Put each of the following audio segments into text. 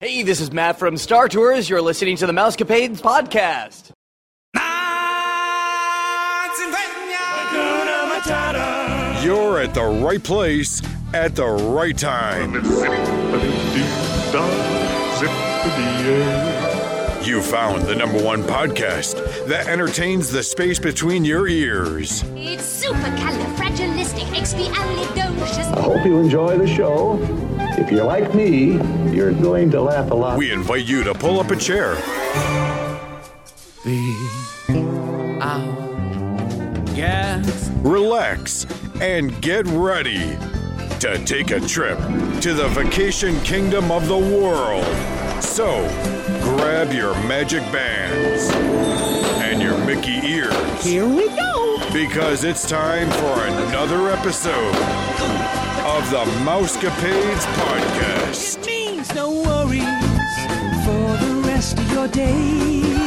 Hey, this is Matt from Star Tours. You're listening to the Mousecapades podcast. You're at the right place at the right time. You found the number one podcast that entertains the space between your ears. It's supercalifragilisticexpialidocious. I hope you enjoy the show. If you're like me, you're going to laugh a lot. We invite you to pull up a chair, Gas. relax, and get ready to take a trip to the vacation kingdom of the world. So, grab your magic bands and your Mickey ears. Here we go. Because it's time for another episode of the Mousecapades Podcast. It means no worries for the rest of your days.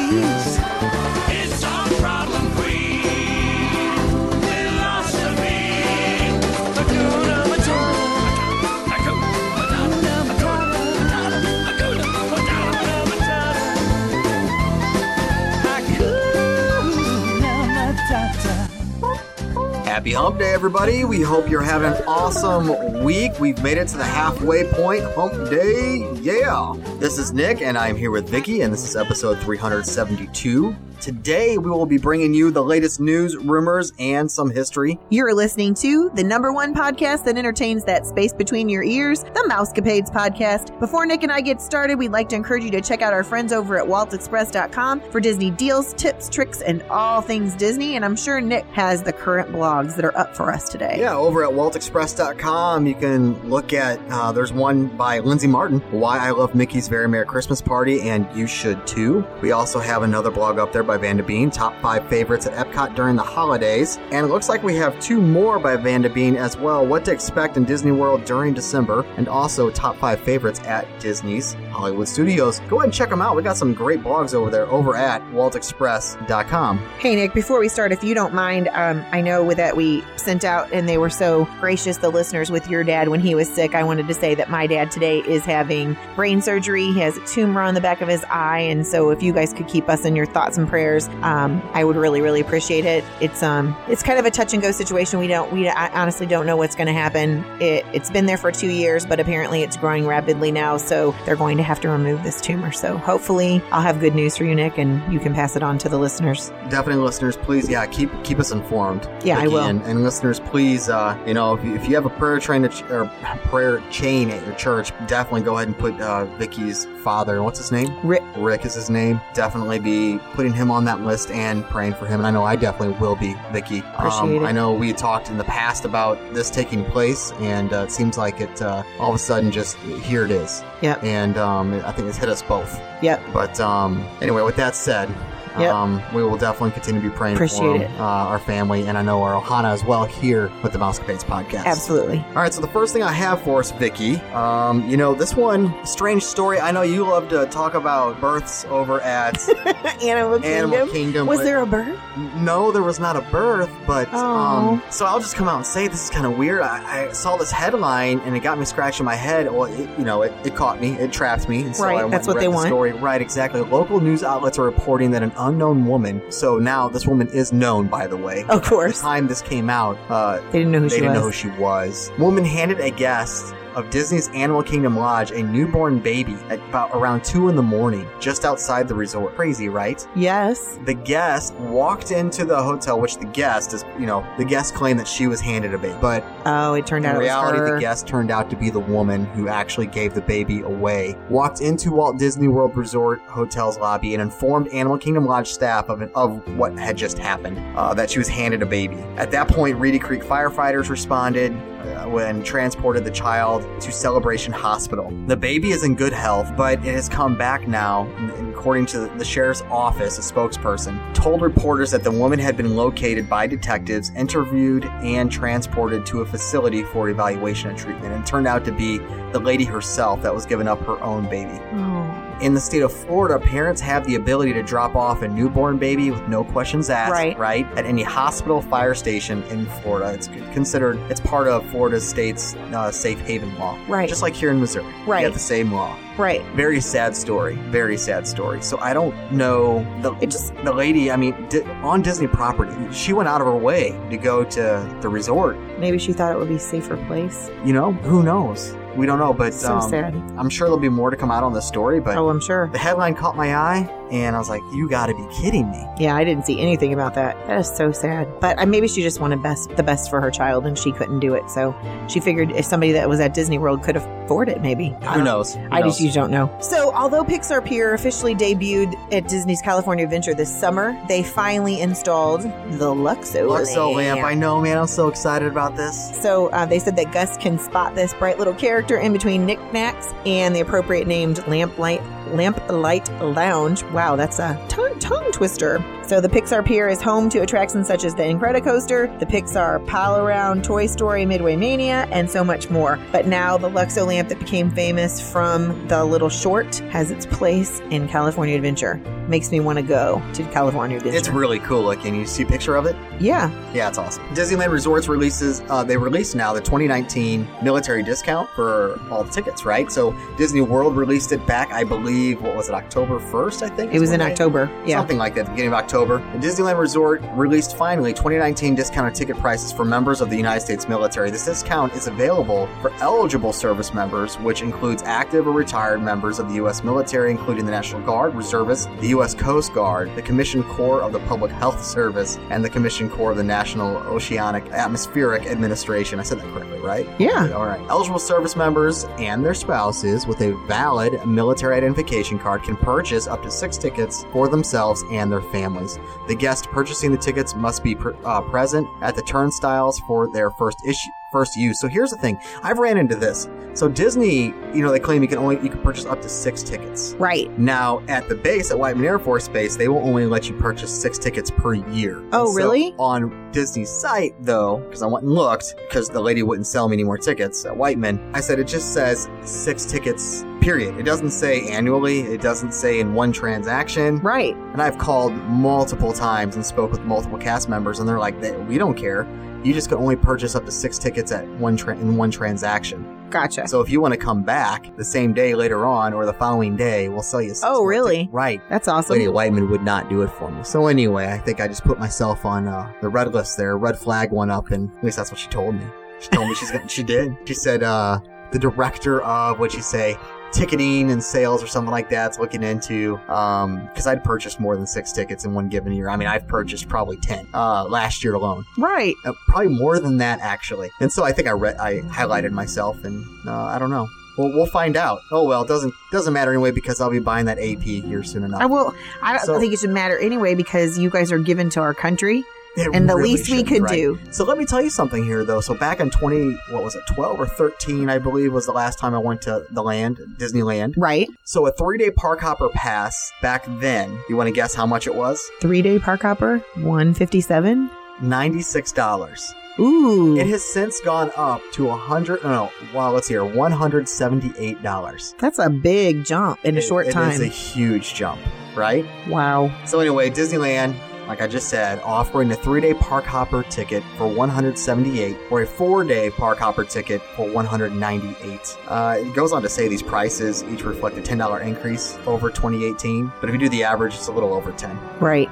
Happy Hump Day, everybody. We hope you're having an awesome week. We've made it to the halfway point. Hump Day, yeah. This is Nick, and I'm here with Vicky, and this is episode 372. Today, we will be bringing you the latest news, rumors, and some history. You're listening to the number one podcast that entertains that space between your ears, the Mousecapades podcast. Before Nick and I get started, we'd like to encourage you to check out our friends over at waltexpress.com for Disney deals, tips, tricks, and all things Disney. And I'm sure Nick has the current blogs that are up for us today. Yeah, over at waltexpress.com, you can look at, uh, there's one by Lindsay Martin, Why I Love Mickey's Very Merry Christmas Party, and you should too. We also have another blog up there by Vanda Bean, top five favorites at Epcot during the holidays. And it looks like we have two more by Vanda Bean as well, what to expect in Disney World during December, and also top five favorites at Disney's Hollywood Studios. Go ahead and check them out. We got some great blogs over there over at waltexpress.com. Hey, Nick, before we start, if you don't mind, um, I know that we sent out and they were so gracious, the listeners, with your dad when he was sick. I wanted to say that my dad today is having brain surgery. He has a tumor on the back of his eye. And so if you guys could keep us in your thoughts and prayers, um, I would really, really appreciate it. It's um, it's kind of a touch and go situation. We don't, we I honestly don't know what's going to happen. It, it's been there for two years, but apparently it's growing rapidly now. So they're going to have to remove this tumor. So hopefully I'll have good news for you, Nick, and you can pass it on to the listeners. definitely listeners please yeah keep keep us informed Yeah, I will. and, and listeners please uh you know if you, if you have a prayer train ch- or prayer chain at your church definitely go ahead and put uh vicky's father what's his name Rick. rick is his name definitely be putting him on that list and praying for him and i know i definitely will be vicky it. i know we talked in the past about this taking place and uh, it seems like it uh, all of a sudden just here it is Yep. and um, i think it's hit us both Yep. but um, anyway, with that said, Yep. um, we will definitely continue to be praying Appreciate for him, it. Uh, our family, and I know our Ohana as well here with the Mousecapades podcast. Absolutely. All right, so the first thing I have for us, Vicky, um, you know, this one, strange story. I know you love to talk about births over at Animal Kingdom. Animal Kingdom. Was there a birth? No, there was not a birth, but um, Oh. so I'll just come out and say this is kind of weird. I, I saw this headline and it got me scratching my head. Well, it, you know, it, it caught me, it trapped me, and so Right, I went that's what they the want. Story right, exactly. Local news outlets are reporting that an unknown woman. So now this woman is known, by the way. Of course. the time this came out, uh, They didn't know who they she didn't was. know who she was. Woman handed a guest of Disney's Animal Kingdom Lodge a newborn baby at about around two in the morning, just outside the resort. Crazy, right? yes. the guest walked into the hotel, which the guest is, you know, the guest claimed that she was handed a baby. But Oh, it turned out in reality, it was her. the guest turned out to be the woman who actually gave the baby away. Walked into Walt Disney World Resort Hotel's lobby and informed Animal Kingdom Lodge staff of, of what had just happened, uh, that she was handed a baby. At that point, Reedy Creek firefighters responded. Uh, when transported the child to Celebration Hospital. The baby is in good health, but it has come back now, according to the sheriff's office, a spokesperson told reporters that the woman had been located by detectives, interviewed, and transported to a facility for evaluation and treatment. And turned out to be the lady herself that was giving up her own baby. Oh. In the state of Florida, parents have the ability to drop off a newborn baby with no questions asked, Right. At any hospital, fire station in Florida. It's considered, it's part of Florida state's uh, safe haven law. Right. Just like here in Missouri. Right. You have the same law. Right. Very sad story. Very sad story. So I don't know the It just- the lady. I mean, di- on Disney property, she went out of her way to go to the resort. Maybe she thought it would be a safer place. You know, who knows? We don't know, but So um, sad. I'm sure there'll be more to come out on this story. But Oh, I'm sure. the headline caught my eye, and I was like, "You got to be kidding me!" Yeah, I didn't see anything about that. That is so sad. But maybe she just wanted best the best for her child, and she couldn't do it. So she figured if somebody that was at Disney World could afford it, maybe. Who knows? Who I knows? just you don't know. So, although Pixar Pier officially debuted at Disney's California Adventure this summer, they finally installed the Luxo, Luxo lamp. I know, man. I'm so excited about this. So uh, they said that Gus can spot this bright little character in between knickknacks and the appropriate named lamp light lamp light lounge. Wow, that's a tongue, tongue twister. So the Pixar Pier is home to attractions such as the Incredicoaster, the Pixar Pal-A-Round, Toy Story, Midway Mania, and so much more. But now the Luxo lamp that became famous from the Little Short has its place in California Adventure. Makes me want to go to California Adventure. It's really cool looking. You see a picture of it? yeah, Yeah, it's awesome. Disneyland Resorts releases, uh, they released now the 2019 military discount for all the tickets, right? So Disney World released it back, I believe, what was it, October 1st, I think? It was in October. Yeah. Something like that, beginning of October. The Disneyland Resort released finally 2019 discounted ticket prices for members of the United States military. This discount is available for eligible service members, which includes active or retired members of the U.S. military, including the National Guard, reservists, the U.S. Coast Guard, the Commissioned Corps of the Public Health Service, and the Commissioned Corps of the National Oceanic Atmospheric Administration. I said that correctly, right? Yeah. All right. Eligible service members and their spouses with a valid military identification card can purchase up to six tickets for themselves and their families. The guest purchasing the tickets must be pr- uh, present at the turnstiles for their first issue. First use. So here's the thing. I've ran into this. So Disney, you know, they claim you can only you can purchase up to six tickets. Right. Now, at the base at Whiteman Air Force Base, they will only let you purchase six tickets per year. Oh, so really? On Disney's site, though, because I went and looked, because the lady wouldn't sell me any more tickets at Whiteman, I said it just says six tickets, period. It doesn't say annually, it doesn't say in one transaction. Right. And I've called multiple times and spoke with multiple cast members, and they're like, "They- we don't care. You just could only purchase up to six tickets at one tra- in one transaction. Gotcha. So if you want to come back the same day later on or the following day, we'll sell you. six Oh, really? tickets. Right. That's awesome. Lady Whiteman would not do it for me. So anyway, I think I just put myself on uh, the red list there, red flag one up, and at least that's what she told me. She told me she's gonna, she did. She said uh, the director of what'd she say? Ticketing and sales or something like that's looking into um because I'd purchased more than six tickets in one given year. I mean, I've purchased probably ten uh last year alone. Right. Uh, probably more than that actually. And so I think I read, I highlighted myself, and uh, I don't know. We'll, we'll find out. Oh well, it doesn't doesn't matter anyway because I'll be buying that AP here soon enough. I will. I don't So- think it should matter anyway because you guys are given to our country, It and the really least we could right? do. So let me tell you something here, though. So back in twenty, what was it, twelve or thirteen? I believe was the last time I went to the land, Disneyland. Right. So a three day park hopper pass back then. You want to guess how much it was? Three day park hopper, one fifty seven. Ninety six dollars. Ooh. It has since gone up to a hundred. No, wow. Let's hear one hundred seventy eight dollars. That's a big jump in a short It time. It's a huge jump, right? wow. So anyway, Disneyland, like I just said, offering a three-day park hopper ticket for 178 or a four-day park hopper ticket for 198. Uh, it goes on to say these prices each reflect a $10 increase over 2018, but if you do the average, it's a little over 10. Right.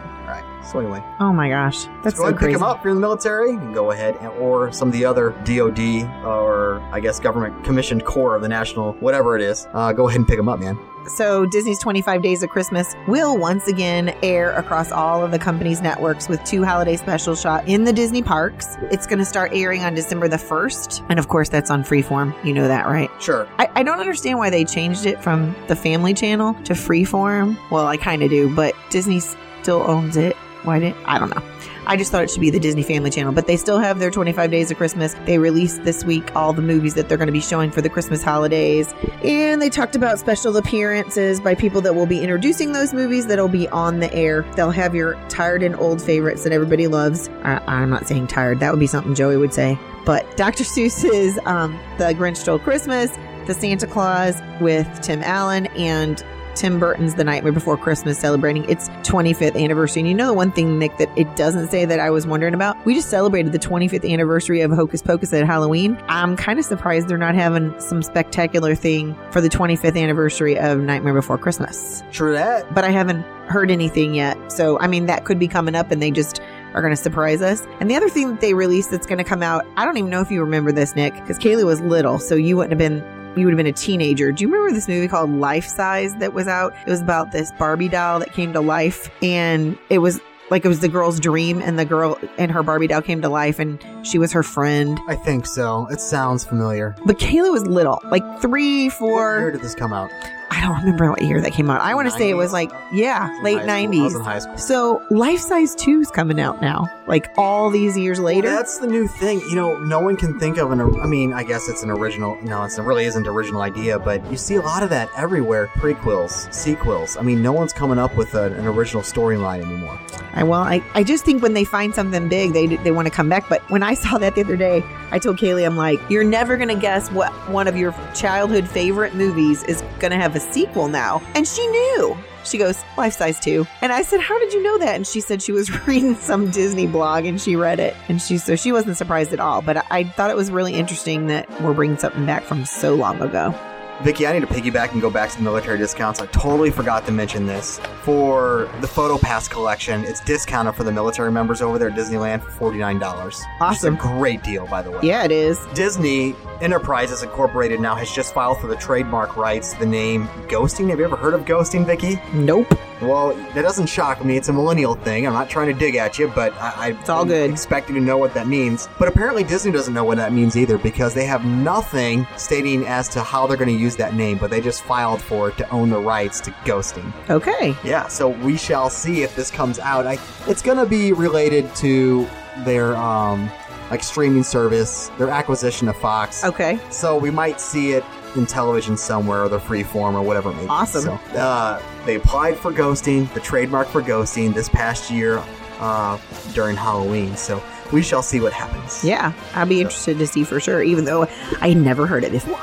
So anyway, Oh my gosh. That's go so ahead and pick them up if you're in the military. You can go ahead, and, or some of the other DoD or I guess government commissioned corps of the national, whatever it is. Uh, go ahead and pick them up, man. So, Disney's 25 Days of Christmas will once again air across all of the company's networks with two holiday specials shot in the Disney parks. It's going to start airing on December the 1st. And of course, that's on Freeform. You know that, right? Sure. I, I don't understand why they changed it from the Family Channel to Freeform. Well, I kind of do, but Disney still owns it. Why did I don't know. I just thought it should be the Disney Family Channel, but they still have their 25 Days of Christmas. They released this week all the movies that they're going to be showing for the Christmas holidays. And they talked about special appearances by people that will be introducing those movies that'll be on the air. They'll have your tired and old favorites that everybody loves. I, I'm not saying tired, that would be something Joey would say. But Dr. Seuss's um, The Grinch Stole Christmas, The Santa Claus with Tim Allen, and Tim Burton's The Nightmare Before Christmas celebrating its 25th anniversary. And you know the one thing, Nick, that it doesn't say that I was wondering about? We just celebrated the 25th anniversary of Hocus Pocus at Halloween. I'm kind of surprised they're not having some spectacular thing for the 25th anniversary of Nightmare Before Christmas. True that. But I haven't heard anything yet. So, I mean, that could be coming up and they just are going to surprise us. And the other thing that they released that's going to come out, I don't even know if you remember this, Nick, because Kaylee was little, so you wouldn't have been. You would have been a teenager. Do you remember this movie called Life Size that was out? It was about this Barbie doll that came to life, and it was like it was the girl's dream, and the girl and her Barbie doll came to life, and she was her friend. I think so. It sounds familiar. But Kayla was little, like three, four. Where did this come out? I don't remember what year that came out. I want to say it was like, yeah, late high school. I was 90s. in high school. So Life Size 2 is coming out now, like all these years later. That's the new thing. You know, no one can think of an. I mean, I guess it's an original. No, it's, it really isn't an original idea, but you see a lot of that everywhere. Prequels, sequels. I mean, no one's coming up with a, an original storyline anymore. I, well, I, I just think when they find something big, they they want to come back. But when I saw that the other day, I told Kaylee, I'm like, you're never going to guess what one of your childhood favorite movies is going to have a sequel now. And she knew. She goes, Life Size 2. And I said, How did you know that? And she said she was reading some Disney blog and she read it. And she, so she wasn't surprised at all. But I, I thought it was really interesting that we're bringing something back from so long ago. Vicky, I need to piggyback and go back to the military discounts. I totally forgot to mention this. For the Photo Pass collection, it's discounted for the military members over there at Disneyland for $49. Awesome. Great deal, by the way. Yeah, it is. Disney Enterprises Incorporated now has just filed for the trademark rights to the name Ghosting. Have you ever heard of Ghosting, Vicky? Nope. Well, that doesn't shock me. It's a millennial thing. I'm not trying to dig at you, but I, I It's all I'm good. expecting to know what that means. But apparently, Disney doesn't know what that means either because they have nothing stating as to how they're going to use that name. But they just filed for it to own the rights to Ghosting. Okay. Yeah, so we shall see if this comes out. I, it's going to be related to their um, like streaming service, their acquisition of Fox. Okay. So we might see it in television somewhere, or the freeform, or whatever it may be. Awesome. So, uh, they applied for ghosting, the trademark for ghosting, this past year uh, during Halloween. So we shall see what happens. Yeah, I'd be interested to see for sure, even though I never heard it before.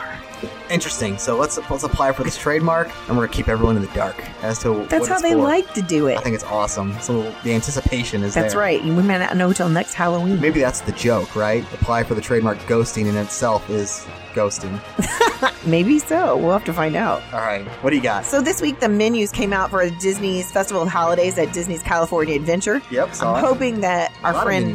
Interesting. So let's let's apply for this trademark, and we're gonna keep everyone in the dark as to That's how they for. like to do it. I think it's awesome. So the anticipation is That's there. right. We may not know till next Halloween. Maybe that's the joke, right? Apply for the trademark ghosting in itself is ghosting. Maybe so. We'll have to find out. All right. What do you got? So this week the menus came out for Disney's Festival of Holidays at Disney's California Adventure. Yep. Saw I'm it. hoping that our friend.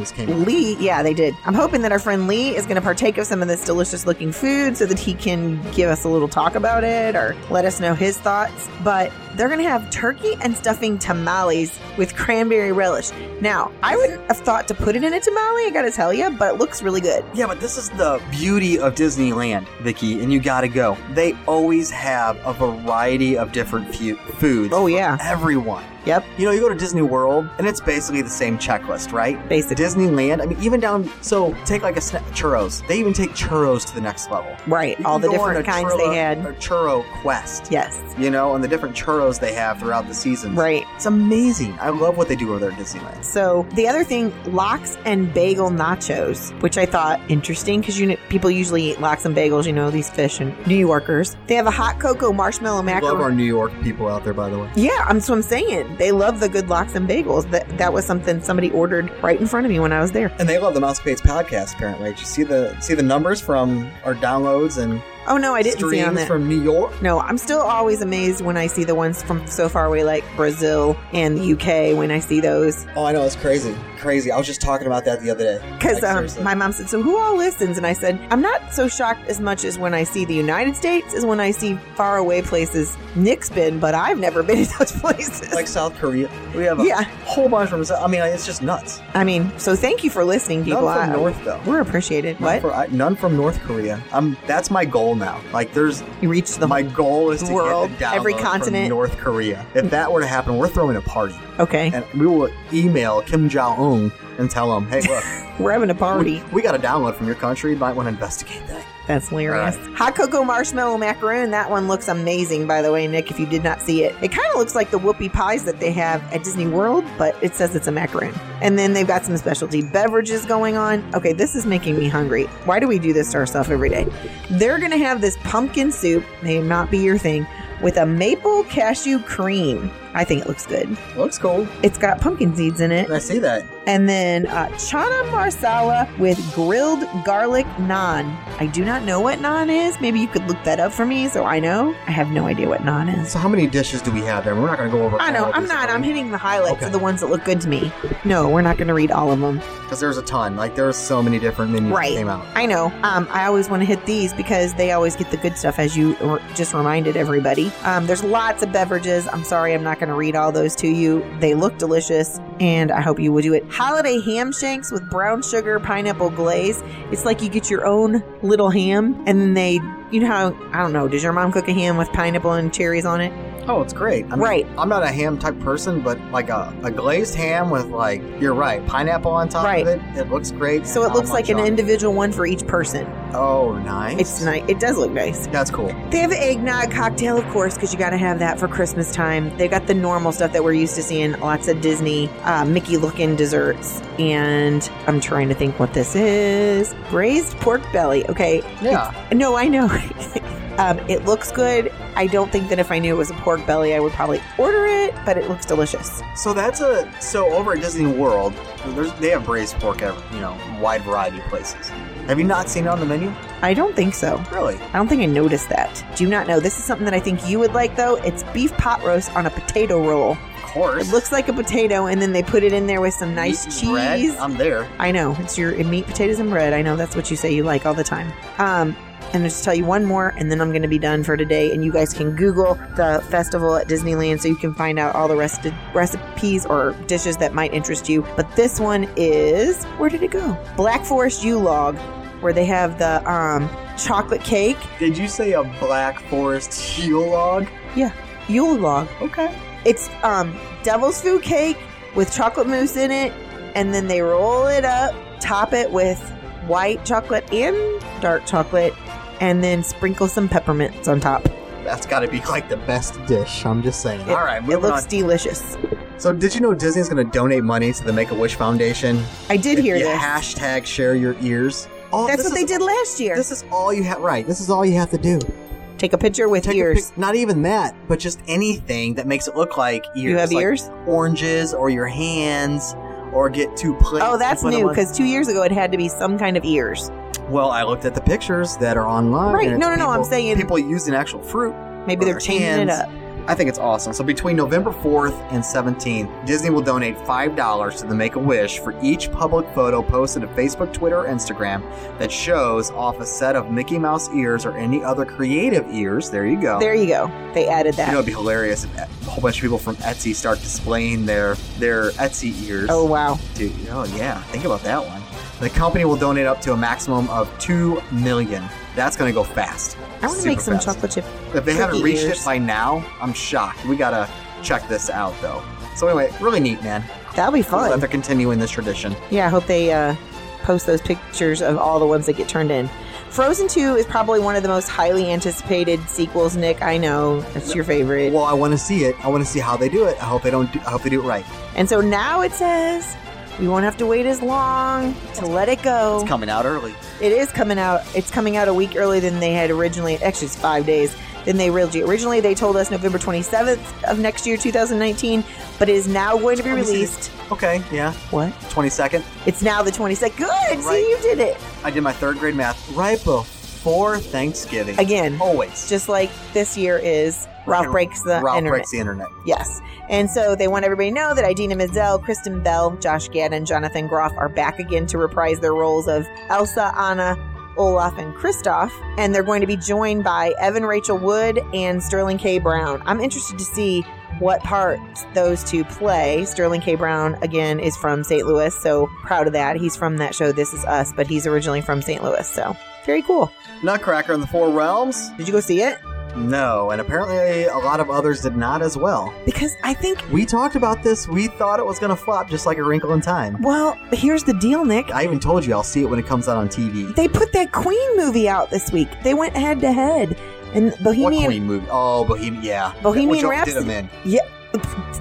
Lee, yeah, they did. I'm hoping that our friend Lee is going to partake of some of this delicious looking food so that he can give us a little talk about it or let us know his thoughts. But they're going to have turkey and stuffing tamales with cranberry relish. Now, I wouldn't have thought to put it in a tamale, I got to tell you, but it looks really good. Yeah, but this is the beauty of Disneyland, Vicky, and you gotta go. They always have a variety of different fu- foods. Oh, yeah. Everyone. Yep, You know, you go to Disney World, and it's basically the same checklist, right? basically. Disneyland, I mean, even down, so take like a sna- churros. They even take churros to the next level. Right, all the different kinds churro- they had. A churro quest. Yes, You know, and the different churros they have throughout the season. right. It's amazing. I love what they do over there at Disneyland. So the other thing, lox and bagel nachos, which I thought interesting because you know, people usually eat lox and bagels. You know these fish and New Yorkers. They have a hot cocoa marshmallow We love our. New York people out there, by the way. Yeah, I'm so I'm saying they love the good lox and bagels. That that was something somebody ordered right in front of me when I was there. And they love the Mousecapades podcast, apparently. Did you see the see the numbers from our downloads and Oh no, I didn't see streams on that. from New York? no, I'm still always amazed when I see the ones from so far away, like Brazil and the UK. When I see those, Oh, I know it's crazy, crazy. I was just talking about that the other day. Because Like, um, my mom said, "So who all listens?" And I said, "I'm not so shocked as much as when I see the United States as when I see far away places Nick's been, but I've never been to those places." like South Korea, we have a Yeah. whole bunch from. South. I mean, it's just nuts. I mean, so thank you for listening, people. None from I- North though. We're appreciated. None, What for- I- none from North Korea. I'm. That's my goal now. Like, there's you reached the my goal is to world, get every download from continent. North Korea. If that were to happen, we're throwing a party, okay. and we will email Kim Jong Un and tell him, "Hey, look, We're having a party. we, we got a download from your country. You might want to investigate that." That's hilarious. Hot cocoa marshmallow macaroon. That one looks amazing, by the way, Nick. If you did not see it, it kind of looks like the whoopie pies that they have at Disney World, but it says it's a macaroon. And then they've got some specialty beverages going on. Okay, this is making me hungry. Why do we do this to ourselves every day? They're going to have this pumpkin soup, may not be your thing, with a maple cashew cream. I think it looks good. Looks cool. It's got pumpkin seeds in it. I see that. And then uh, chana masala with grilled garlic naan. I do not know what naan is. Maybe you could look that up for me so I know. I have no idea what naan is. So how many dishes do we have there? We're not going to go over. I know. I'm not. are I'm hitting the highlights Okay. of the ones that look good to me. No, we're not going to read all of them. because there's a ton. Like there's so many different menus Right. that came out. I know. Um, I always want to hit these because they always get the good stuff, as you r- just reminded everybody. Um, there's lots of beverages. I'm sorry, I'm not going to read all those to you. They look delicious, and I hope you will do it. Holiday ham shanks with brown sugar pineapple glaze. It's like you get your own little ham, and then they, you know how I don't know. Does your mom cook a ham with pineapple and cherries on it? Oh, it's great. I mean, Right. I'm not a ham type person, but like a, a glazed ham with like you're right, pineapple on top Right. of it. It looks great. So it looks like an on it. individual one for each person. Oh, nice. It's nice. It does look nice. That's cool. They have an eggnog cocktail, of course, because you got to have that for Christmas time. They've got the normal stuff that we're used to seeing, lots of Disney uh, Mickey looking desserts. And I'm trying to think what this is braised pork belly. Okay. Yeah. No, I know. um, it looks good. I don't think that if I knew it was a pork belly, I would probably order it, but it looks delicious. So that's a so over at Disney World, there's they have braised pork at you know wide variety of places. Have you not seen it on the menu? I don't think so. Really? I don't think I noticed that. Do you not know. This is something that I think you would like, though. It's beef pot roast on a potato roll. Of course. It looks like a potato, and then they put it in there with some nice cheese. bread, I'm there. I know it's your meat, potatoes, and bread. I know that's what you say you like all the time. Um, and I'll just tell you one more, and then I'm going to be done for today. And you guys can Google the festival at Disneyland so you can find out all the rest recipes or dishes that might interest you. But this one is where did it go? Black Forest Yule Log, where they have the um, chocolate cake. Did you say a Black Forest Yule log? Yeah, Yule log. Okay. It's um devil's food cake with chocolate mousse in it, and then they roll it up, top it with white chocolate and dark chocolate, and then sprinkle some peppermints on top. That's got to be like the best dish. I'm just saying. It, All right, it looks on. delicious. So, did you know Disney's going to donate money to the Make a Wish Foundation? I did If hear you this. Hashtag share your ears. Oh, That's this what they did last year. This is all you have. Right. This is all you have to do. Take a picture with Take ears. pic- not even that, but just anything that makes it look like ears. You have like ears? Oranges or your hands, or get two plates. Oh, that's new because two years ago it had to be some kind of ears. Well, I looked at the pictures that are online. Right. No, no, no, I'm saying- people using actual fruit. Maybe they're Or changing it hands. up. I think it's awesome. So between November 4th and 17th, Disney will donate $5 to the Make a Wish for each public photo posted to Facebook, Twitter, or Instagram that shows off a set of Mickey Mouse ears or any other creative ears. There you go. There you go. They added you know, that. it'd be hilarious if a whole bunch of people from Etsy start displaying their their Etsy ears. Oh wow. Dude, oh yeah, think about that one. The company will donate up to a maximum of two million. That's gonna go fast. I want to make some fast. chocolate chip. If they haven't reached ears. it by now, I'm shocked. We gotta check this out though. So anyway, really neat, man. That'll be Cool that fun. they're continuing this tradition. Yeah, I hope they uh, post those pictures of all the ones that get turned in. Frozen 2 is probably one of the most highly anticipated sequels, Nick. I know. That's your favorite. Well, I want to see it. I want to see how they do it. I hope they don't. Do, I hope they do it right. And so now it says we won't have to wait as long to let it go. It's coming out early. It is coming out. It's coming out a week earlier than they had originally. Actually, it's five days. Than they originally originally they told us November 27th of next year, 2019. But it is now going to be Let me see. released. Okay, yeah. What? 22nd. It's now the 22nd. Good. Right. See, you did it I did my third grade math right before Thanksgiving. again. Always. Just like this year is Ralph breaks the Ralph internet. breaks the internet. Yes. And so they want everybody to know that Idina Menzel, Kristen Bell, Josh Gad, and Jonathan Groff are back again to reprise their roles of Elsa, Anna, Olaf, and Kristoff. And they're going to be joined by Evan Rachel Wood and Sterling K. Brown. I'm interested to see what part those two play. Sterling K. Brown, again, is from St. Louis, so proud of that. He's from that show, This Is Us, but he's originally from St. Louis, so very cool. Nutcracker in the Four Realms? Did you go see it? No, and apparently a lot of others did not as well. Because I think, We talked about this. We thought it was going to flop just like a wrinkle in time. well, here's the deal, Nick. I even told you I'll see it when it comes out on TV. They put that Queen movie out this week. They went head to head. And What Bohemian Queen movie? Oh, Bohemian. Yeah, Bohemian Which did Rhapsody. them in. Yeah,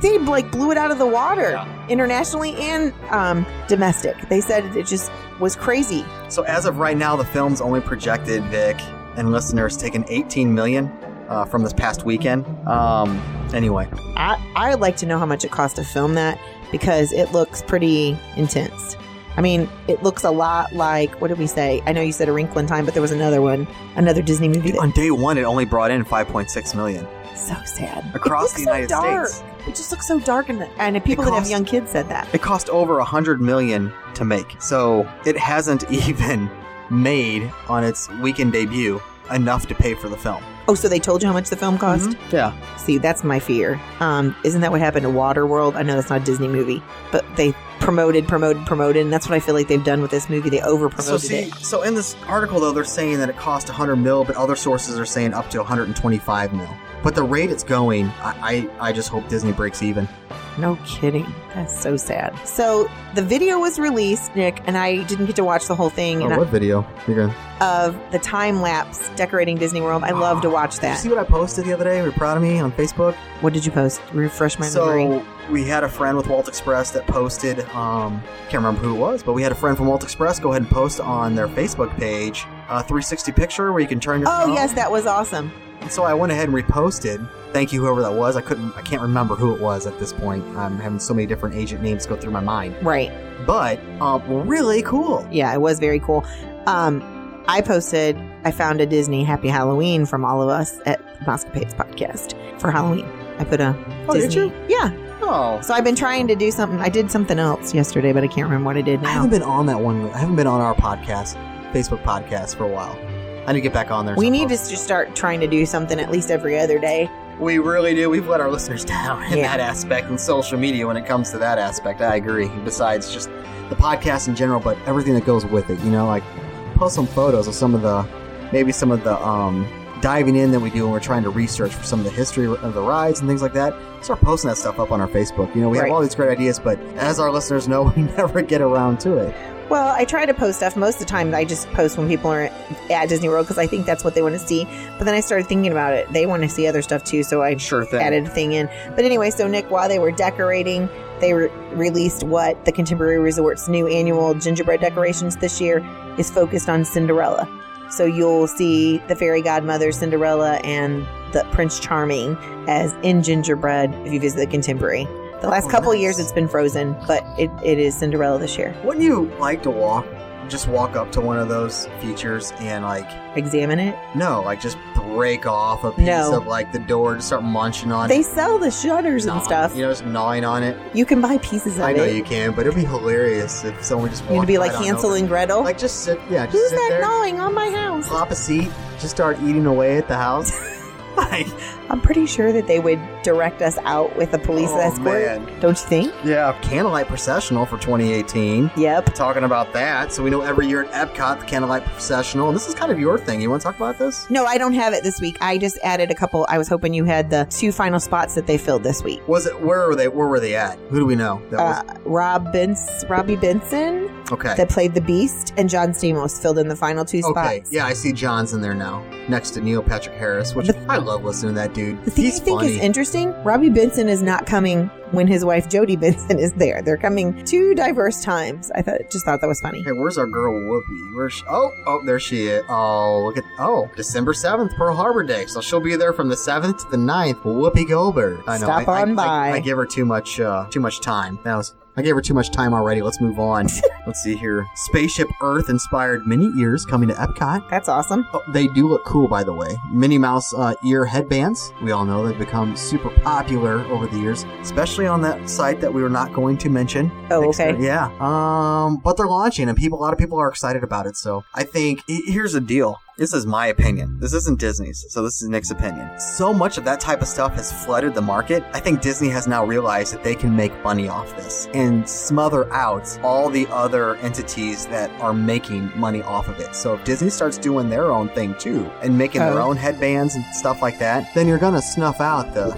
they like blew it out of the water Yeah. internationally and um, domestic. They said it just was crazy. So as of right now, the film's only projected Vic and listeners taken 18 million uh, from this past weekend. Um, anyway, I, I'd like to know how much it cost to film that because it looks pretty intense. I mean, it looks a lot like what did we say? I know you said A Wrinkle in Time, but there was another one, another Disney movie that on day one, it only brought in 5.6 million. so sad Across the United so. States. It just looks so dark, and and people that have young kids said that. It cost over a hundred million to make, so it hasn't even made on its weekend debut enough to pay for the film. Oh, so they told you how much the film cost? Yeah, See, that's my fear. Um, isn't that what happened to Waterworld? I know that's not a Disney movie, but they promoted, promoted, promoted, and that's what I feel like they've done with this movie. They over So promoted see, it. so in this article though, they're saying that it cost 100 mil, but other sources are saying up to 125 mil. But the rate it's going, I, I, I just hope Disney breaks even. No kidding. That's so sad. So the video was released, Nick, and I didn't get to watch the whole thing and I- Oh, video? You're gonna of the time lapse decorating Disney World. I love to watch Did you that. see what I posted the other day? Were you proud of me on Facebook? What did you post? Refresh my memory. So we had a friend with Walt Express that posted. Um, can't remember who it was, but we had a friend from Walt Express go ahead and post on their Facebook page a 360 picture where you can turn your. Oh phone. yes, that was awesome. And so I went ahead and reposted. Thank you, whoever that was. I couldn't. I can't remember who it was at this point. I'm having so many different agent names go through my mind. Right. But um, really cool. Yeah, it was very cool. Um, I posted. I found a Disney Happy Halloween from all of us at Mousecapades podcast for Halloween. I put a Oh, did Disney. you? Yeah. Oh, So I've been trying to do something. I did something else yesterday, but I can't remember what I did now. I haven't been on that one. I haven't been on our podcast, Facebook podcast, for a while. I need to get back on there. we need to just start trying to do something at least every other day. We really do. We've let our listeners down in Yeah. that aspect in social media when it comes to that aspect. I agree. Besides just the podcast in general, but everything that goes with it. You know, like post some photos of some of the, maybe some of the um, diving in that we do when we're trying to research for some of the history of the rides and things like that. Start posting that stuff up on our Facebook. You know, we Right. have all these great ideas, but as our listeners know, we never get around to it. Well, I try to post stuff. Most of the time, I just post when people are at Disney World because I think that's what they want to see. But then I started thinking about it. They want to see other stuff too, so I Sure thing. added a thing in. But anyway, so Nick, while they were decorating, they re- released what the Contemporary Resort's new annual gingerbread decorations this year is focused on Cinderella. So you'll see the fairy godmother Cinderella and the Prince Charming as in gingerbread if you visit the Contemporary. The last Oh, couple nice. years it's been frozen, but it, it is Cinderella this year. Wouldn't you like to walk, just walk up to one of those features and like, Examine it. no, like just break off a piece No. of like the door, just start munching on They it. They sell the shutters and stuff. You know, just gnawing on it. You can buy pieces of it. I know it. you can, but it'd be hilarious if someone just You'd be like Hansel and Gretel. Like just sit, yeah, just Who's sit that there, gnawing on my house? pop a seat, just start eating away at the house. like, I'm pretty sure that they would direct us out with a police Oh, escort. man. Don't you think? yeah, Candlelight Processional for 2018. Yep. Talking about that, so we know every year at Epcot, the Candlelight Processional, and this is kind of your thing. You want to talk about this? No, I don't have it this week. I just added a couple. I was hoping you had the two final spots that they filled this week. Was it where were they? Where were they at? Who do we know? That was Uh, Rob Benz, Robby Benson okay. that played the Beast, and John Stamos filled in the final two Okay, spots. yeah, I see John's in there now, next to Neil Patrick Harris, which I love listening to that dude. The thing He's I think funny. is interesting, Robby Benson is not coming when his wife Jodi Benson is there. They're coming two diverse times. I thought just thought that was funny. Hey, where's our girl Whoopi? Where's she? Oh, oh, there she is. Oh, look at oh, December seventh, Pearl Harbor Day. So she'll be there from the seventh to the 9th. Whoopi Goldberg. I know. Stop I, I- on I, by. I give her too much, uh, too much time. That was. I gave her too much time already. Let's move on. Let's see here. Spaceship Earth inspired mini ears coming to Epcot. That's awesome. Oh, they do look cool, by the way. Minnie Mouse uh, ear headbands. We all know they've become super popular over the years, especially on that site that we were not going to mention. Oh, okay. Yeah. Um, but they're launching, and people, a lot of people are excited about it. So I think here's the deal. This is my opinion. This isn't Disney's, so this is Nick's opinion. So much of that type of stuff has flooded the market. I think Disney has now realized that they can make money off this and smother out all the other entities that are making money off of it. So if Disney starts doing their own thing too and making their Oh. own headbands and stuff like that, then you're gonna snuff out the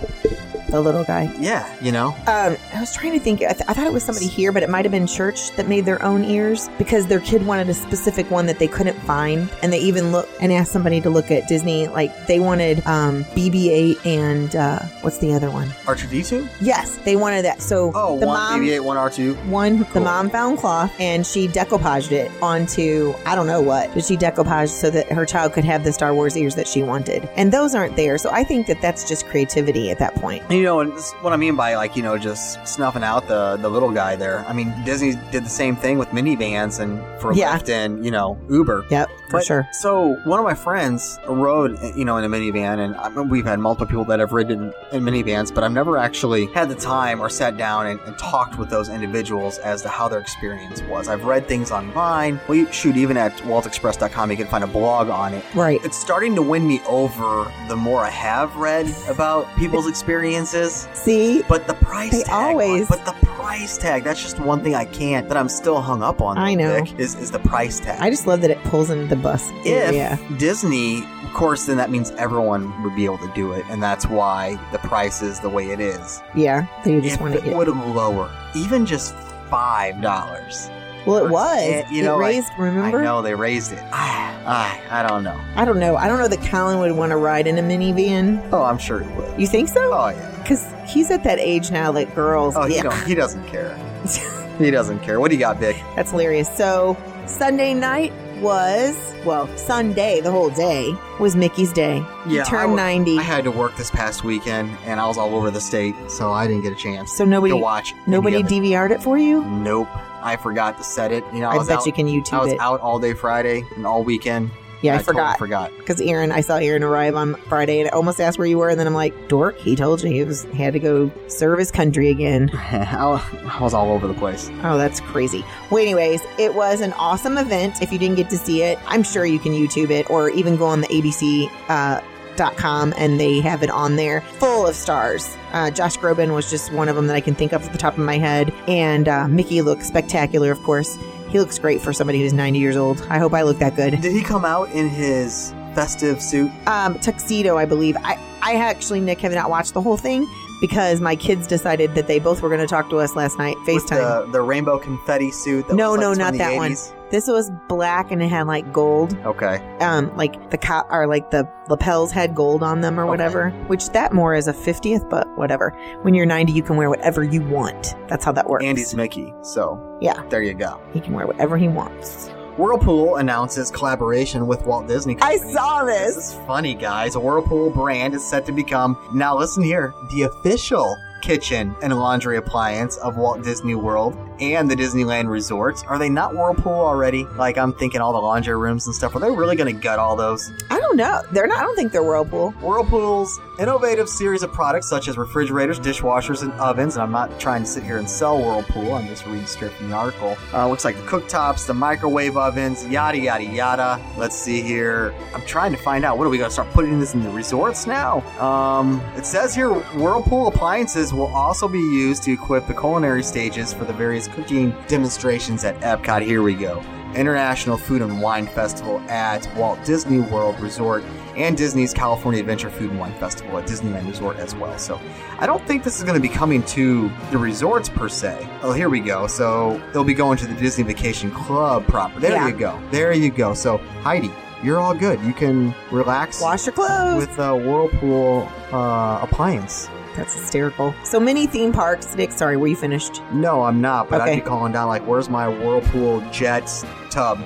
the little guy. Yeah, you know. Um, I was trying to think. I, th- I thought it was somebody here, but it might have been church that made their own ears because their kid wanted a specific one that they couldn't find, and they even looked and asked somebody to look at Disney. Like they wanted um, BB-8 and uh, what's the other one? R2D2? Yes, they wanted that. So Oh, the one mom. BB-8, one R2. One, the mom found cloth and she decoupaged it onto I don't know what, but she decoupaged so that her child could have the Star Wars ears that she wanted. And those aren't there, so I think that that's just creativity at that point. You know, and what I mean by like you know just snuffing out the the little guy there. I mean, Disney did the same thing with Minnie Vans and for Yeah. Lyft and you know Uber. Yep, for But- sure. So one of my friends rode, you know, in a Minnie Van, and I mean, we've had multiple people that have ridden in Minnie Vans, but I've never actually had the time or sat down and, and talked with those individuals as to how their experience was. I've read things online. Well, you, shoot, even at waltexpress.com, you can find a blog on it. Right. It's starting to win me over the more I have read about people's experiences. See, But the price They tag. always- But the price tag. That's just one thing I can't. That I'm still hung up on. I know. Vic, is is the price tag. I just love that it pulls into the bus. if yeah. Disney, of course, then that means everyone would be able to do it, and that's why the price is the way it is. Yeah. They just if want to it get. would lower, even just five dollars. Well, it was. Eh, you know, it raised, remember? I know they raised it. I, I, I don't know. I don't know. I don't know that Colin would want to ride in a Minnie Van. Oh, I'm sure he would. You think so? Oh yeah. Because he's at that age now that girls. Oh, he, yeah. don't, he doesn't care. he doesn't care. What do you got, Vic? That's hilarious. So Sunday night was well, Sunday, the whole day was Mickey's day. Yeah, he turned 90. I had to work this past weekend, and I was all over the state, so I didn't get a chance so nobody to watch. nobody. DVR'd it for you? Nope. I forgot to set it. You know, I, I, was bet out, you can YouTube. I was it. out all day Friday and all weekend. Yeah, I, totally forgot. forgot. Because Aaron, I saw Aaron arrive on Friday and I almost asked where you were, and then I'm like, Dork, he told you he was had to go serve his country again. I I was all over the place. Oh, that's crazy. Well, anyways, it was an awesome event. If you didn't get to see it, I'm sure you can YouTube it or even go on the ABC. Uh, Dot com and they have it on there full of stars. Uh, Josh Groban was just one of them that I can think of at the top of my head. And uh, Mickey looks spectacular, of course. He looks great for somebody who's 90 years old. I hope I look that good. Did he come out in his festive suit? um, tuxedo, I believe. I, I actually, Nick, have not watched the whole thing because my kids decided that they both were going to talk to us last night, With FaceTime. the, the rainbow confetti suit? No, was, like, no, not that one. 80s? This was black and it had like gold, Okay. um, like the co- or like the lapels had gold on them or whatever. Which that more is a fiftieth, but whatever. When you're 90, you can wear whatever you want. That's how that works. Andy's Mickey. So, Yeah. there you go. he can wear whatever he wants. Whirlpool announces collaboration with Walt Disney. I Company. saw This this. is funny, guys. A Whirlpool brand is set to become, now listen here, the official kitchen and laundry appliance of Walt Disney World and the Disneyland resorts. Are they not Whirlpool already? Like, I'm thinking all the laundry rooms and stuff. Are they really going to gut all those? I don't know. They're not. I don't think they're Whirlpool. Whirlpool's innovative series of products such as refrigerators, dishwashers, and ovens. And I'm not trying to sit here and sell Whirlpool. I'm just reading straight from the article. Uh, looks like the cooktops, the microwave ovens, yada yada yada. Let's see here. I'm trying to find out. What are we going to start putting this in the resorts now? Um, it says here Whirlpool appliances will also be used to equip the culinary stages for the various cooking demonstrations at Epcot. Here we go. International Food and Wine Festival at Walt Disney World Resort and Disney's California Adventure Food and Wine Festival at Disneyland Resort as well. So I don't think this is going to be coming to the resorts per se. Oh, here we go. So they'll be going to the Disney Vacation Club proper. There Yeah. you go. There you go. So Heidi, you're all good. You can relax Wash your clothes. with a Whirlpool uh, appliance. That's hysterical. So many theme parks. Nick, sorry, were you finished? No, I'm not, but Okay. I'd be calling down like, "Where's my Whirlpool jet tub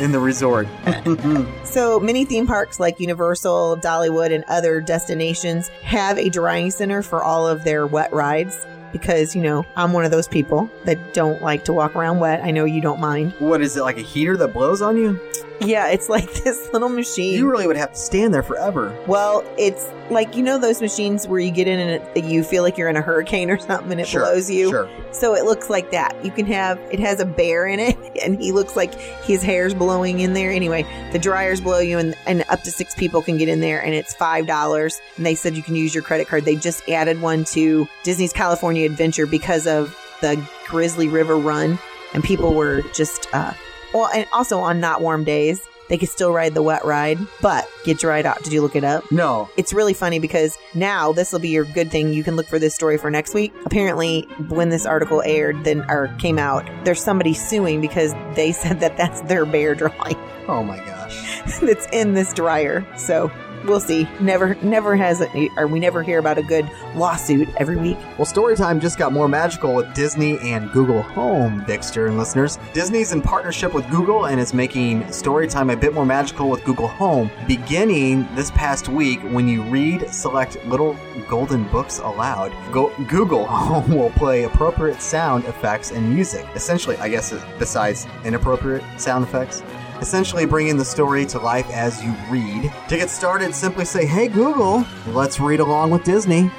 in the resort?" So many theme parks like Universal, Dollywood, and other destinations have a drying center for all of their wet rides. Because, you know, I'm one of those people that don't like to walk around wet. I know you don't mind. what is it like a heater that blows on you? Yeah, it's like this little machine. You really would have to stand there forever. well, it's like, you know, those machines where you get in and it, you feel like you're in a hurricane or something and it Sure, blows you. Sure. So it looks like that. You can have it has a bear in it, and he looks like his hair's blowing in there. Anyway, the dryers blow you, and, and up to six people can get in there, and it's five dollars. And they said you can use your credit card. They just added one to Disney's California Adventure because of the Grizzly River Run, and people were just uh, well, and also on not warm days. they could still ride the wet ride, but get dried out. Did you look it up? No. It's really funny because now this will be your good thing. You can look for this story for next week. Apparently, when this article aired, then or came out, there's somebody suing because they said that that's their bear drawing Oh my gosh. that's in this dryer. So we'll see. Never, never has it, or we never hear about a good lawsuit every week. Well, Storytime just got more magical with Disney and Google Home, Dexter and listeners. Disney's in partnership with Google and is making Storytime a bit more magical with Google Home, beginning this past week when you read select little golden books aloud. Go- Google Home will play appropriate sound effects and music. Essentially, I guess, besides inappropriate sound effects. Essentially, bringing the story to life as you read. To get started, simply say, Hey Google, let's read along with Disney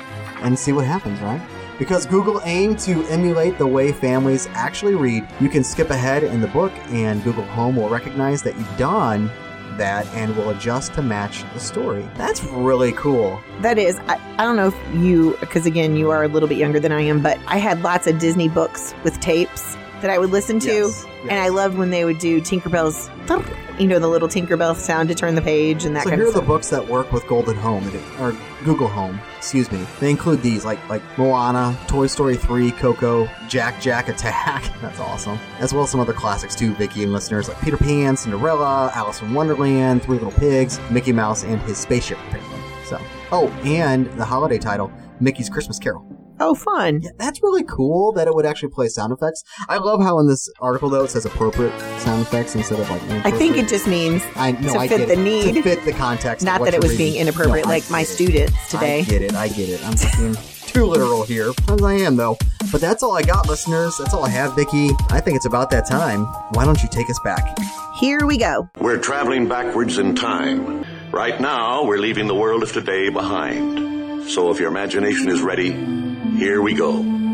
and see what happens, right? Because Google aimed to emulate the way families actually read, you can skip ahead in the book, and Google Home will recognize that you've done that and will adjust to match the story. That's really cool. That is, I, I don't know if you, because again, you are a little bit younger than I am, but I had lots of Disney books with tapes that I would listen to. Yes, And I loved when they would do Tinkerbell's, you know, the little Tinkerbell sound to turn the page and that So kind here are the books that work with Golden Home or Google Home. Excuse me. They include these like like Moana, Toy Story 3, Coco, Jack Jack Attack. That's awesome. As well as some other classics too, Vicky and listeners like Peter Pan, Cinderella, Alice in Wonderland, Three Little Pigs, Mickey Mouse and his spaceship apparently. So oh, and the holiday title, Mickey's Christmas Carol. Oh, fun. Yeah, that's really cool that it would actually play sound effects. I love how in this article though it says appropriate sound effects instead of like. I think it just means I no, to I fit get the it. need. to fit the context. not that it you're was being inappropriate No, like my it. students today. I get it. I get it. I'm just being too literal here, as I am though. But that's all I got, listeners. That's all I have, Vicky. I think it's about that time. Why don't you take us back? Here we go. We're traveling backwards in time. Right now, we're leaving the world of today behind. So if your imagination is ready, here we go.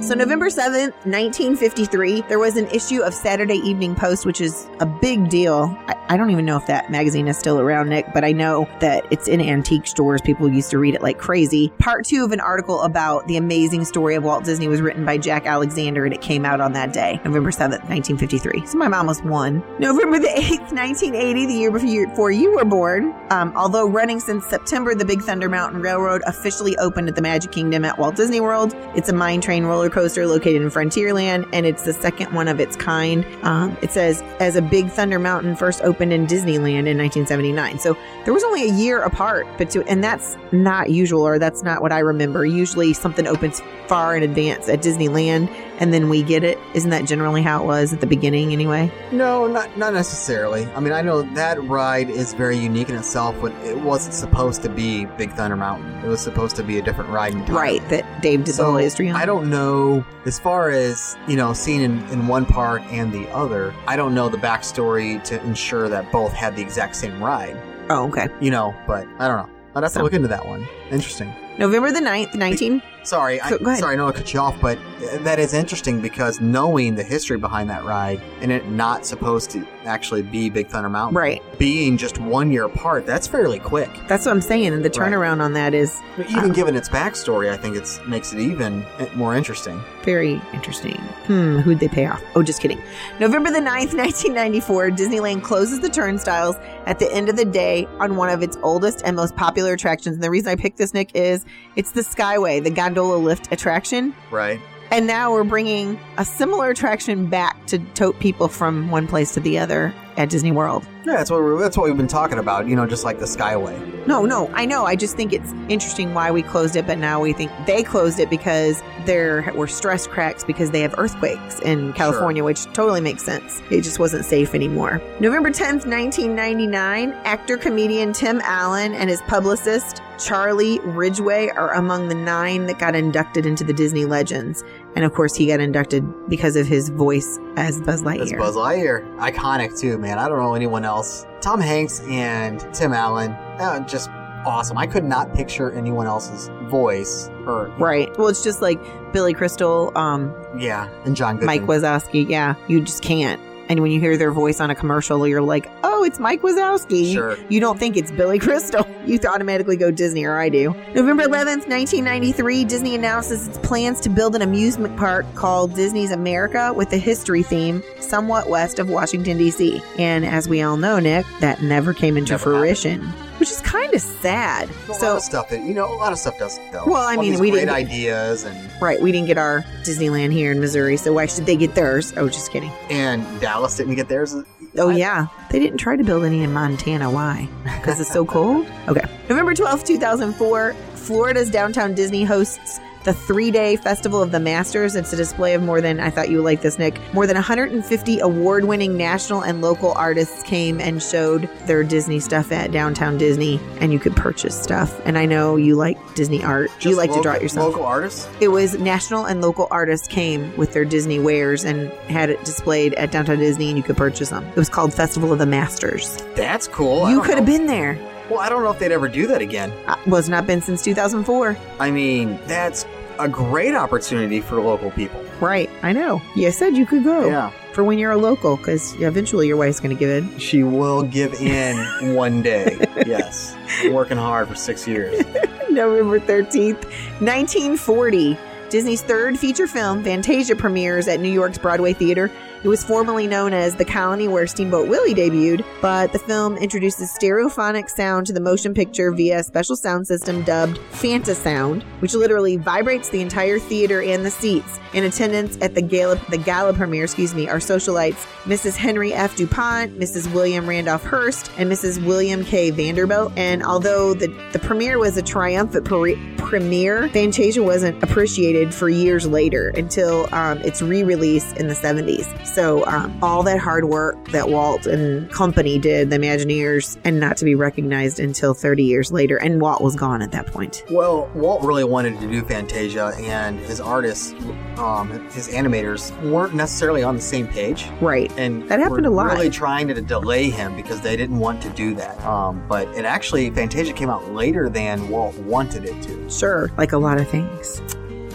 So, November 7th, 1953, there was an issue of Saturday Evening Post, which is a big deal. I, I don't even know if that magazine is still around, Nick, but I know that it's in antique stores. People used to read it like crazy. Part two of an article about the amazing story of Walt Disney was written by Jack Alexander, and it came out on that day, November 7th, 1953. So, my mom was one. November the 8th, 1980, the year before you were born, um, although running since September, the Big Thunder Mountain Railroad officially opened at the Magic Kingdom at Walt Disney World. It's a mine train roller coaster located in Frontierland, and it's the second one of its kind. Um, it says as a Big Thunder Mountain first opened in Disneyland in 1979. So there was only a year apart, but to and that's not usual, or that's not what I remember. Usually something opens far in advance at Disneyland, and then we get it. Isn't that generally how it was at the beginning, anyway? No, not not necessarily. I mean, I know that ride is very unique in itself, but it wasn't supposed to be Big Thunder Mountain. It was supposed to be a different ride entirely. Right, that Dave did the whole history on. I don't know as far as you know, seen in, in one park and the other. I don't know the backstory to ensure that both had the exact same ride. Oh, okay. You know, but I don't know. I'd have to look into that one. Interesting. November the 9th, 19. Sorry, I, Go- sorry, I know I cut you off, but that is interesting because knowing the history behind that ride and it not supposed to actually be Big Thunder Mountain, Right. Being just one year apart, that's fairly quick. That's what I'm saying. And the Right. turnaround on that is Even given its backstory, I think it's makes it even more interesting. very interesting. Hmm, who'd they pay off? Oh, just kidding. November the 9th, 1994, Disneyland closes the turnstiles at the end of the day on one of its oldest and most popular attractions. And the reason I picked this, Nick, is it's the Skyway, the gondola lift attraction. Right. And now we're bringing a similar attraction back to tote people from one place to the other at Disney World. Yeah, that's what we're, that's what we've been talking about. You know, just like the Skyway. No, no, I know. I just think it's interesting why we closed it, but now we think they closed it because there were stress cracks because they have earthquakes in California, which totally makes sense. It just wasn't safe anymore. November 10th, 1999, actor comedian Tim Allen and his publicist Charlie Ridgway are among the nine that got inducted into the Disney Legends. And of course, he got inducted because of his voice as Buzz Lightyear. That's Buzz Lightyear. Iconic too, man. I don't know anyone else. Tom Hanks and Tim Allen, uh, just awesome. I could not picture anyone else's voice or Right. Well, it's just like Billy Crystal, um, Yeah, and John Goodman. Mike Wazowski. Yeah, you just can't. And when you hear their voice on a commercial, you're like, oh oh, it's Mike Wazowski. Sure. You don't think it's Billy Crystal. You automatically go Disney, or I do. November 11th, 1993, Disney announces its plans to build an amusement park called Disney's America with a history theme somewhat west of Washington, D.C. And as we all know, Nick, that never came into Never fruition, which is kind of sad. A lot So, of stuff that you know, a lot of stuff doesn't though. Well, I mean, we great didn't- ideas and right, we didn't get our Disneyland here in Missouri, so why should they get theirs? Oh, just kidding. and Dallas didn't get theirs. Oh, yeah. They didn't try to build any in Montana. Why? Because it's so cold? Okay. November 12th, 2004, Florida's downtown Disney hosts the three day Festival of the Masters. It's a display of more than, I thought you would like this, Nick, more than 150 award winning national and local artists came and showed their Disney stuff at downtown Disney, and you could purchase stuff. And I know you like Disney art. you Just like to draw it yourself. Local artists. It was national and local artists came with their Disney wares and had it displayed at downtown Disney, and you could purchase them. It was called Festival of the Masters. That's cool. You could have been there. Well, I don't know if they'd ever do that again. Uh, was not been since 2004. I mean, that's a great opportunity for local people. Right, I know. You said you could go Yeah. for when you're a local, because eventually your wife's going to give in. She will give in one day. Yes. Been working hard for six years. November 13th, 1940. Disney's third feature film, Fantasia, premieres at New York's Broadway Theater. It was formerly known as The Colony, where Steamboat Willie debuted, but the film introduces stereophonic sound to the motion picture via a special sound system dubbed Fantasound, which literally vibrates the entire theater and the seats. In attendance at the gala, the gala premiere, excuse me, are socialites Mrs. Henry F. DuPont, Mrs. William Randolph Hearst, and Mrs. William K. Vanderbilt. And although the, the premiere was a triumphant pre- premiere, Fantasia wasn't appreciated for years later until um, its re release in the 70s. So, um, all that hard work that Walt and company did, the Imagineers, and not to be recognized until 30 years later. And Walt was gone at that point. Well, Walt really wanted to do Fantasia, and his artists, um, his animators, weren't necessarily on the same page. Right. And That happened were a lot. Really trying to delay him because they didn't want to do that. Um, but it actually Fantasia came out later than Walt wanted it to. Sure. Like a lot of things.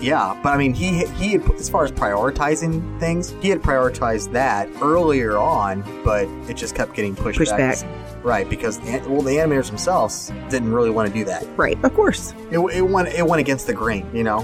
Yeah, but I mean, he he had, as far as prioritizing things, he had prioritized that earlier on, but it just kept getting pushed, Pushed back. Right, because the, well, the animators themselves didn't really want to do that. Right. Of course. It, it went it went against the grain, you know.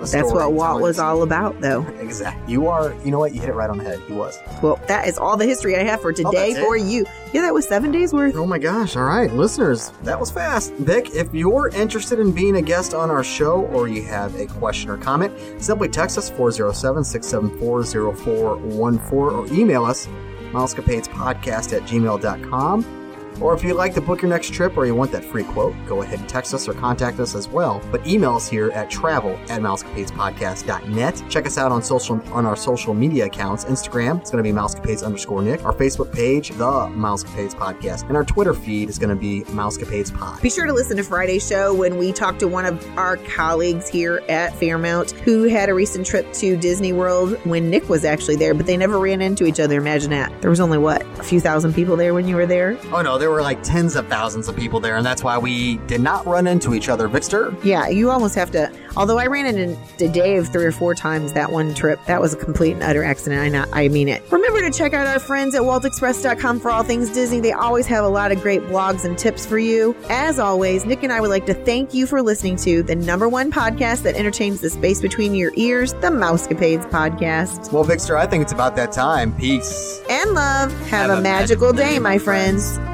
That's what Walt was all about, though. Exactly. You are. You know what? You hit it right on the head. He was. Well, that is all the history I have for today Oh, that's it? for you. Yeah, that was seven days worth. Oh my gosh. All right, listeners, that was fast. Vic, if you're interested in being a guest on our show or you have a question or comment, simply text us 407 674 0414 or email us mousecapadespodcast at gmail.com. Or if you'd like to book your next trip or you want that free quote, go ahead and text us or contact us as well. But email us here at travel at mousecapadespodcast.net. Check us out on social on our social media accounts. Instagram, it's going to be mousecapades underscore Nick. Our Facebook page, the Mousecapades Podcast. And our Twitter feed is going to be Mousecapades Pod. Be sure to listen to Friday's show when we talk to one of our colleagues here at Fairmount who had a recent trip to Disney World when Nick was actually there, but they never ran into each other. Imagine that. There was only, what, a few thousand people there when you were there? Oh no, there were like tens of thousands of people there, and that's why we did not run into each other. Vixter, Yeah, you almost have to. Although I ran into Dave three or four times that one trip, that was a complete and utter accident. I not, I mean it. Remember to check out our friends at WaltExpress.com for all things Disney. They always have a lot of great blogs and tips for you. As always, Nick and I would like to thank you for listening to the number one podcast that entertains the space between your ears, the Mousecapades podcast. well, Vixter, I think it's about that time. Peace. And love. Have, a, magical, day, my friends. You've